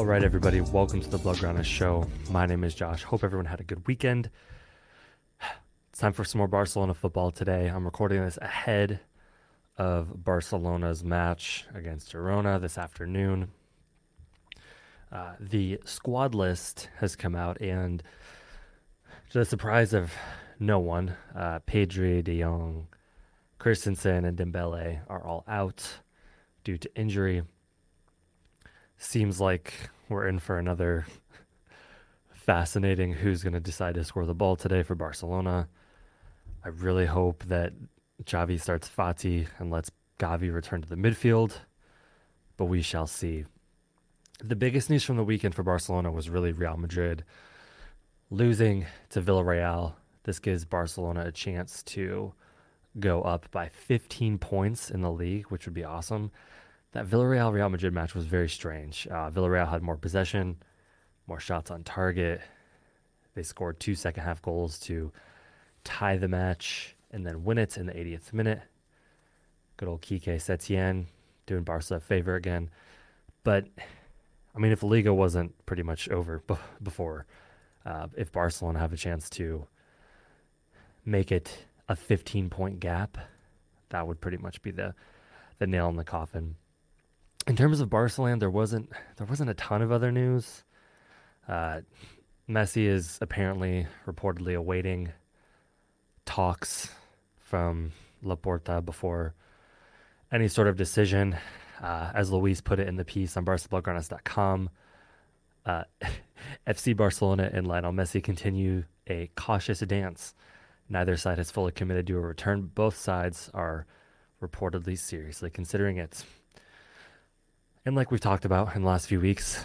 All right, everybody, welcome to the Blood Blaugranes Show. My name is Josh. Hope everyone had a good weekend. It's time for some more Barcelona football today. I'm recording this ahead of Barcelona's match against Girona this afternoon. Uh, the squad list has come out, and to the surprise of no one, uh, Pedri, De Jong, Christensen, and Dembele are all out due to injury seems like we're in for another fascinating who's going to decide to score the ball today for Barcelona. I really hope that Xavi starts Fati and lets Gavi return to the midfield, but we shall see. The biggest news from the weekend for Barcelona was really Real Madrid losing to Villarreal. This gives Barcelona a chance to go up by 15 points in the league, which would be awesome that Villarreal Real Madrid match was very strange. Uh, Villarreal had more possession, more shots on target. They scored two second half goals to tie the match and then win it in the 80th minute. Good old Quique Setien doing Barca a favor again. But I mean, if Liga wasn't pretty much over b- before, uh, if Barcelona have a chance to make it a 15 point gap, that would pretty much be the the nail in the coffin in terms of Barcelona, there wasn't there wasn't a ton of other news. Uh, Messi is apparently reportedly awaiting talks from Laporta before any sort of decision. Uh, as Luis put it in the piece on BarcaBlaugranes.com, uh, FC Barcelona and Lionel Messi continue a cautious dance. Neither side has fully committed to a return. Both sides are reportedly seriously considering it. And like we've talked about in the last few weeks,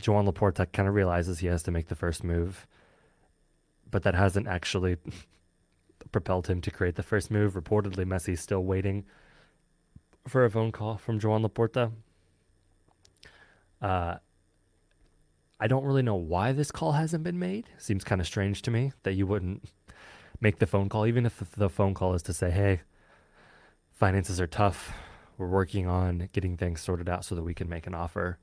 Joan Laporta kind of realizes he has to make the first move, but that hasn't actually propelled him to create the first move. Reportedly, Messi's still waiting for a phone call from Joan Laporta. Uh, I don't really know why this call hasn't been made. Seems kind of strange to me that you wouldn't make the phone call, even if the phone call is to say, hey, finances are tough we're working on getting things sorted out so that we can make an offer.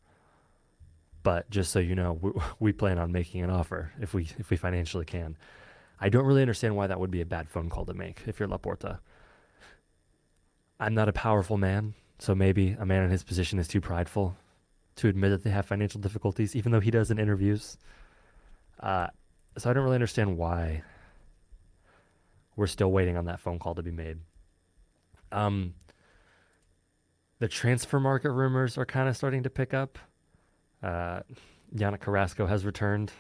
But just so you know, we, we plan on making an offer if we if we financially can. I don't really understand why that would be a bad phone call to make if you're Laporta. I'm not a powerful man, so maybe a man in his position is too prideful to admit that they have financial difficulties, even though he does in interviews. Uh, so I don't really understand why we're still waiting on that phone call to be made. Um, the transfer market rumors are kind of starting to pick up. Uh, Yannick Carrasco has returned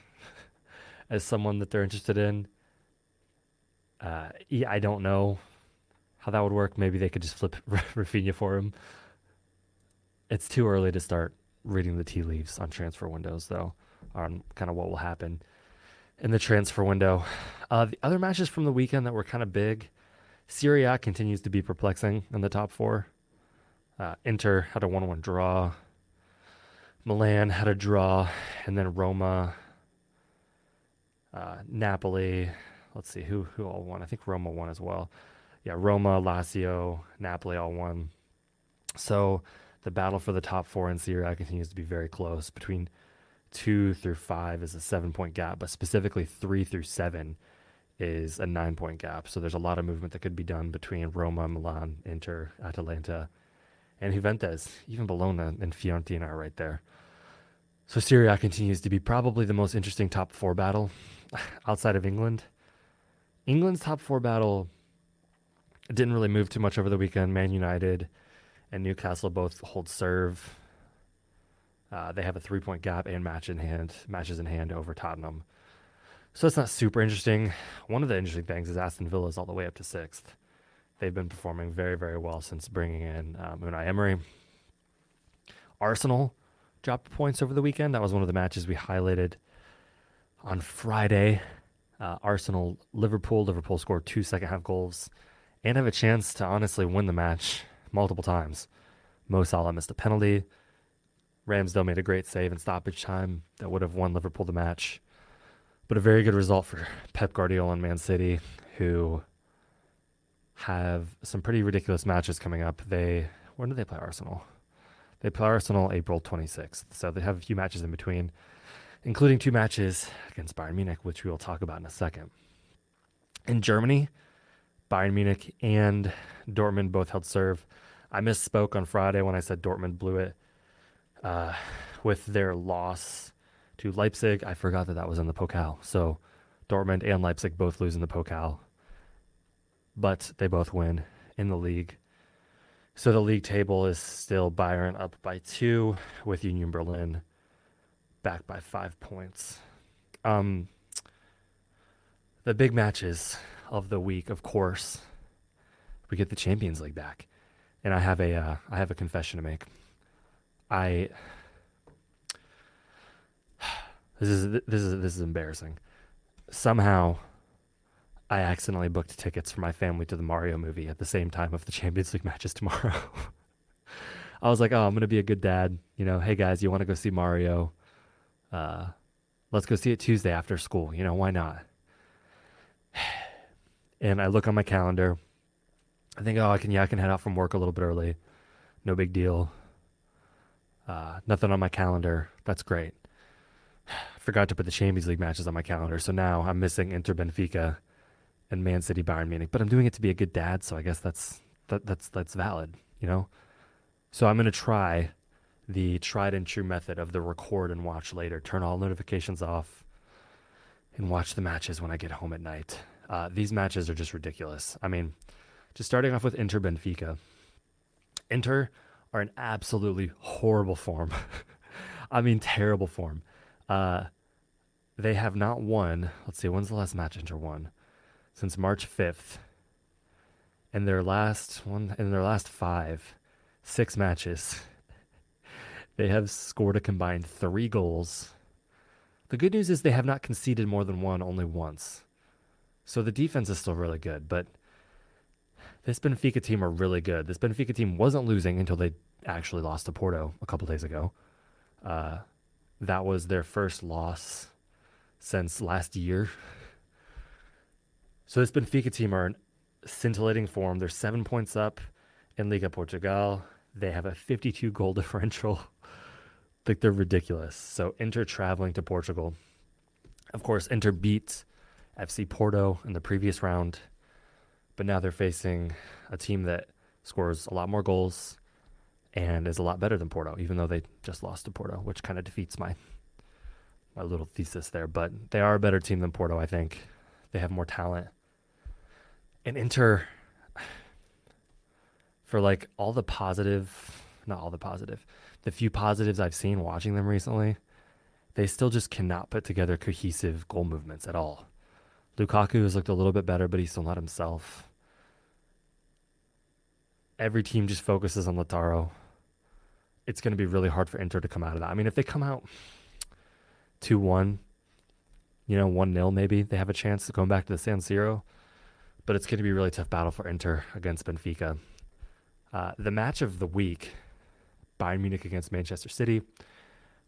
as someone that they're interested in. Uh, I don't know how that would work. Maybe they could just flip Raphinha for him. It's too early to start reading the tea leaves on transfer windows, though, on kind of what will happen in the transfer window. Uh, the other matches from the weekend that were kind of big, Serie A continues to be perplexing in the top four. Uh, Inter had a 1 1 draw. Milan had a draw. And then Roma, uh, Napoli. Let's see who, who all won. I think Roma won as well. Yeah, Roma, Lazio, Napoli all won. So the battle for the top four in Serie A continues to be very close. Between two through five is a seven point gap, but specifically three through seven is a nine point gap. So there's a lot of movement that could be done between Roma, Milan, Inter, Atalanta, and Juventus, even Bologna and Fiorentina are right there. So Serie A continues to be probably the most interesting top four battle outside of England. England's top four battle didn't really move too much over the weekend. Man United and Newcastle both hold serve. Uh, they have a three point gap and match in hand, matches in hand over Tottenham. So it's not super interesting. One of the interesting things is Aston Villa is all the way up to sixth. They've been performing very, very well since bringing in um, Unai Emery. Arsenal dropped points over the weekend. That was one of the matches we highlighted on Friday. Uh, Arsenal, Liverpool. Liverpool scored two second half goals and have a chance to honestly win the match multiple times. Mo Salah missed a penalty. Ramsdale made a great save in stoppage time that would have won Liverpool the match. But a very good result for Pep Guardiola and Man City, who have some pretty ridiculous matches coming up. They when do they play Arsenal? They play Arsenal April 26th. So they have a few matches in between, including two matches against Bayern Munich, which we will talk about in a second. In Germany, Bayern Munich and Dortmund both held serve. I misspoke on Friday when I said Dortmund blew it uh, with their loss to Leipzig. I forgot that that was in the Pokal. So Dortmund and Leipzig both lose in the Pokal, but they both win in the league. So the league table is still Bayern up by two, with Union Berlin back by five points. Um, the big matches of the week, of course, we get the Champions League back, and I have a uh, I have a confession to make. I this is this is this is embarrassing. Somehow, I accidentally booked tickets for my family to the Mario movie at the same time of the Champions League matches tomorrow. I was like, "Oh, I'm gonna be a good dad." You know, hey guys, you want to go see Mario? Uh, let's go see it Tuesday after school. You know, why not? And I look on my calendar. I think, oh, I can yeah, I can head out from work a little bit early. No big deal. Uh, nothing on my calendar. That's great. Forgot to put the Champions League matches on my calendar, so now I'm missing Inter Benfica and Man City Bayern Munich. But I'm doing it to be a good dad, so I guess that's that, that's that's valid, you know. So I'm gonna try the tried and true method of the record and watch later. Turn all notifications off and watch the matches when I get home at night. Uh, these matches are just ridiculous. I mean, just starting off with Inter Benfica. Inter are in absolutely horrible form. I mean, terrible form. Uh, they have not won. Let's see, when's the last match Inter won? Since March 5th. In their last one, in their last five, six matches, they have scored a combined three goals. The good news is they have not conceded more than one only once. So the defense is still really good, but this Benfica team are really good. This Benfica team wasn't losing until they actually lost to Porto a couple days ago. Uh, that was their first loss since last year. So this Benfica team are in scintillating form. They're seven points up in Liga Portugal. They have a 52 goal differential. like they're ridiculous. So Inter traveling to Portugal. Of course, Inter beat FC Porto in the previous round, but now they're facing a team that scores a lot more goals and is a lot better than Porto, even though they just lost to Porto, which kind of defeats my my little thesis there. But they are a better team than Porto, I think. They have more talent. And Inter, for like all the positive, not all the positive, the few positives I've seen watching them recently, they still just cannot put together cohesive goal movements at all. Lukaku has looked a little bit better, but he's still not himself. Every team just focuses on Lautaro. It's going to be really hard for Inter to come out of that. I mean, if they come out 2 1, you know, 1 0 maybe, they have a chance to come back to the San Siro. But it's going to be a really tough battle for Inter against Benfica. Uh, the match of the week Bayern Munich against Manchester City.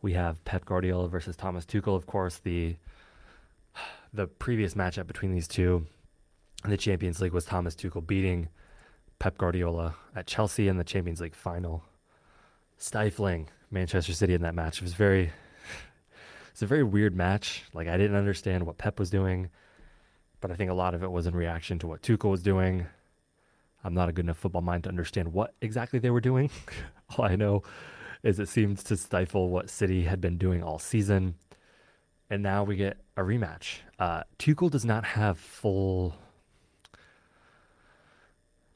We have Pep Guardiola versus Thomas Tuchel, of course, the the previous matchup between these two in the Champions League was Thomas Tuchel beating Pep Guardiola at Chelsea in the Champions League final, stifling Manchester City in that match. It was very, it's a very weird match. Like I didn't understand what Pep was doing, but I think a lot of it was in reaction to what Tuchel was doing. I'm not a good enough football mind to understand what exactly they were doing. all I know is it seemed to stifle what City had been doing all season and now we get a rematch. Uh, Tuchel does not have full,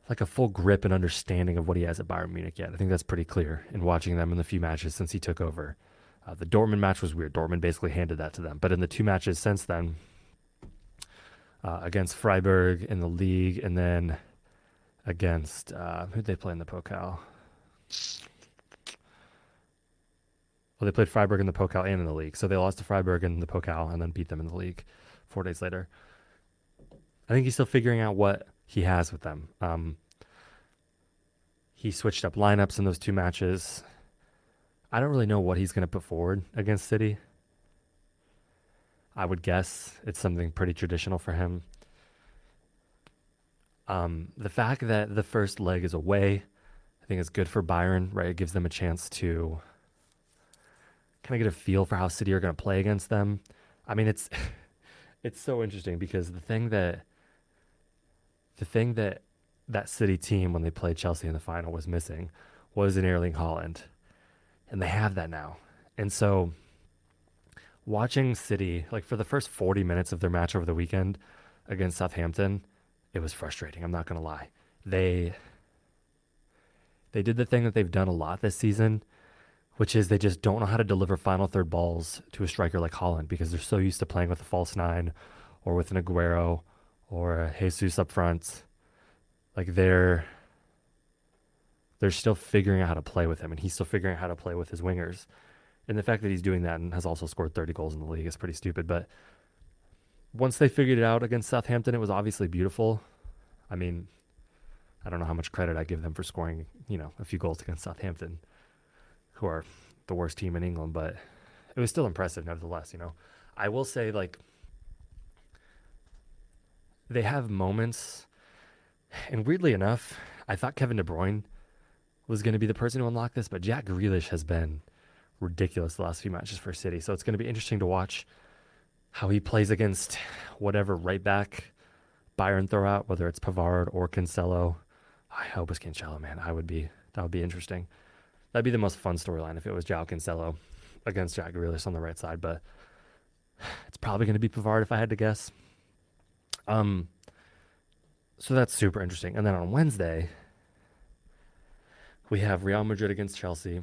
like a full grip and understanding of what he has at Bayern Munich yet. I think that's pretty clear in watching them in the few matches since he took over. Uh, the Dortmund match was weird. Dortmund basically handed that to them, but in the two matches since then, uh, against Freiburg in the league, and then against uh, who'd they play in the Pokal? Well, they played Freiburg in the Pokal and in the league. So they lost to Freiburg in the Pokal and then beat them in the league four days later. I think he's still figuring out what he has with them. Um, he switched up lineups in those two matches. I don't really know what he's going to put forward against City. I would guess it's something pretty traditional for him. Um, the fact that the first leg is away, I think is good for Bayern, right? It gives them a chance to kind of get a feel for how City are going to play against them. I mean, it's it's so interesting because the thing that the thing that that City team when they played Chelsea in the final was missing was an Erling Haaland, and they have that now. And so, watching City like for the first forty minutes of their match over the weekend against Southampton, it was frustrating. I'm not going to lie. They they did the thing that they've done a lot this season, which is they just don't know how to deliver final third balls to a striker like Haaland because they're so used to playing with a false nine or with an Aguero or a Jesus up front. Like they're they're still figuring out how to play with him and he's still figuring out how to play with his wingers. And the fact that he's doing that and has also scored 30 goals in the league is pretty stupid, but once they figured it out against Southampton, it was obviously beautiful. I mean, I don't know how much credit I give them for scoring, you know, a few goals against Southampton, who are the worst team in England, but it was still impressive nevertheless, you know. I will say like they have moments and weirdly enough, I thought Kevin De Bruyne was going to be the person to unlock this, but Jack Grealish has been ridiculous the last few matches for City. So it's going to be interesting to watch how he plays against whatever right back Bayern throw out, whether it's Pavard or Cancelo. I hope it's Cancelo, man. I would be that would be interesting. That'd be the most fun storyline if it was João Cancelo against Jack Grealish on the right side, but it's probably going to be Pavard if I had to guess. Um, so that's super interesting. And then on Wednesday, we have Real Madrid against Chelsea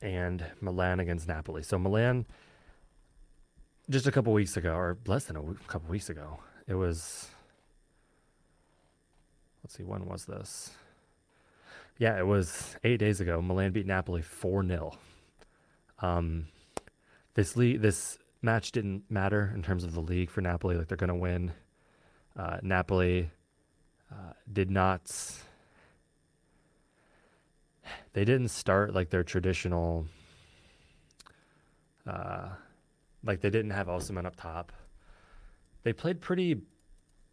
and Milan against Napoli. So Milan just a couple weeks ago, or less than a couple weeks ago, it was. Let's see, when was this? Yeah, it was eight days ago. Milan beat Napoli four 0 Um, this league, this match didn't matter in terms of the league for Napoli. Like they're going to win. Uh, Napoli uh, did not. They didn't start like their traditional. Uh, like they didn't have Osimhen up top. They played pretty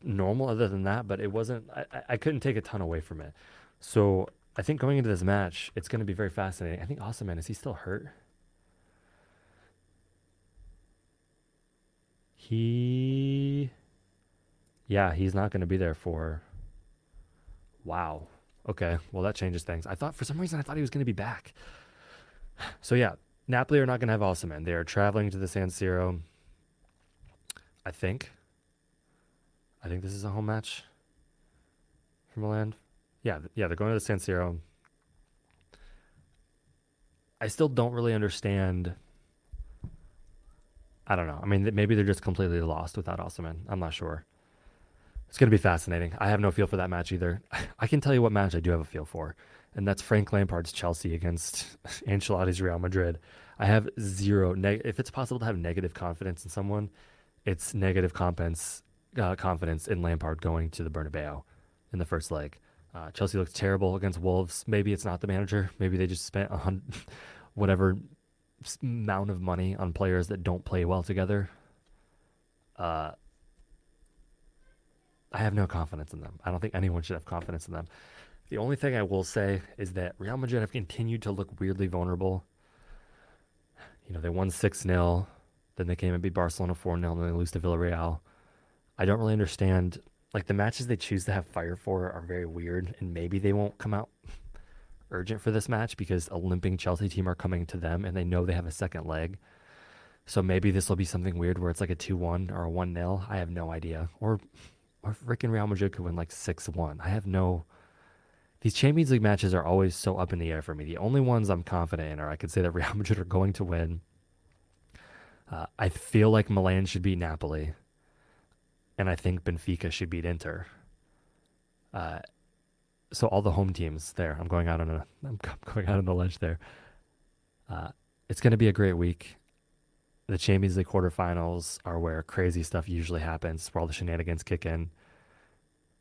normal other than that, but it wasn't. I, I couldn't take a ton away from it. So I think going into this match, it's going to be very fascinating. I think Osimhen is he still hurt? He, yeah, he's not going to be there for. Wow. Okay. Well, that changes things. I thought for some reason I thought he was going to be back. So yeah, Napoli are not going to have Osimhen. They are traveling to the San Siro. I think. I think this is a home match for Milan. Yeah, yeah, they're going to the San Siro. I still don't really understand. I don't know. I mean, maybe they're just completely lost without Osimhen. I'm not sure. It's going to be fascinating. I have no feel for that match either. I can tell you what match I do have a feel for and that's Frank Lampard's Chelsea against Ancelotti's Real Madrid. I have zero. Neg- if it's possible to have negative confidence in someone, it's negative confidence uh, confidence in Lampard going to the Bernabeu in the first leg. Uh, Chelsea looks terrible against Wolves. Maybe it's not the manager. Maybe they just spent a hundred, whatever amount of money on players that don't play well together. Uh, I have no confidence in them. I don't think anyone should have confidence in them. The only thing I will say is that Real Madrid have continued to look weirdly vulnerable. You know, they won 6 0, then they came and beat Barcelona 4 0, then they lose to Villarreal. I don't really understand. Like, the matches they choose to have fire for are very weird, and maybe they won't come out urgent for this match because a limping Chelsea team are coming to them and they know they have a second leg. So maybe this will be something weird where it's like a 2 1 or a 1 0. I have no idea. Or, or freaking Real Madrid could win like 6 1. I have no these Champions League matches are always so up in the air for me. The only ones I'm confident in are I could say that Real Madrid are going to win. Uh, I feel like Milan should beat Napoli. and I think Benfica should beat Inter. Uh, so all the home teams there. I'm going out on a I'm going out on the ledge there. Uh, it's going to be a great week. The Champions League quarterfinals are where crazy stuff usually happens, where all the shenanigans kick in,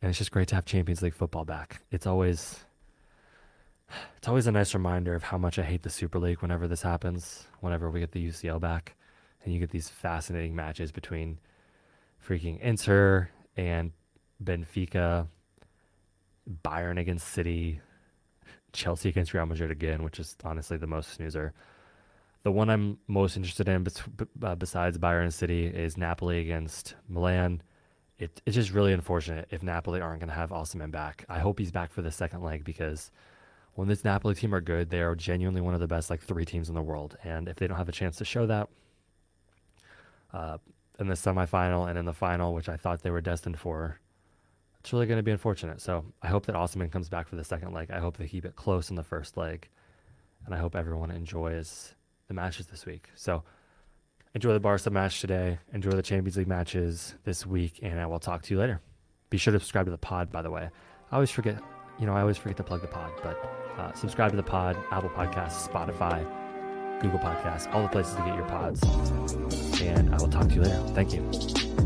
and it's just great to have Champions League football back. It's always it's always a nice reminder of how much I hate the Super League whenever this happens. Whenever we get the UCL back, and you get these fascinating matches between freaking Inter and Benfica Bayern against City, Chelsea against Real Madrid again, which is honestly the most snoozer. The one I'm most interested in uh, besides Bayern City is Napoli against Milan. It, it's just really unfortunate if Napoli aren't going to have Osimhen back. I hope he's back for the second leg because when this Napoli team are good, they are genuinely one of the best like three teams in the world. And if they don't have a chance to show that uh, in the semifinal and in the final, which I thought they were destined for, it's really going to be unfortunate. So I hope that Osimhen comes back for the second leg. I hope they keep it close in the first leg, and I hope everyone enjoys the matches this week. So enjoy the Barca match today. Enjoy the Champions League matches this week, and I will talk to you later. Be sure to subscribe to the pod, by the way. I always forget, you know, I always forget to plug the pod, but uh, subscribe to the pod, Apple Podcasts, Spotify, Google Podcasts, all the places to get your pods. And I will talk to you later. Thank you.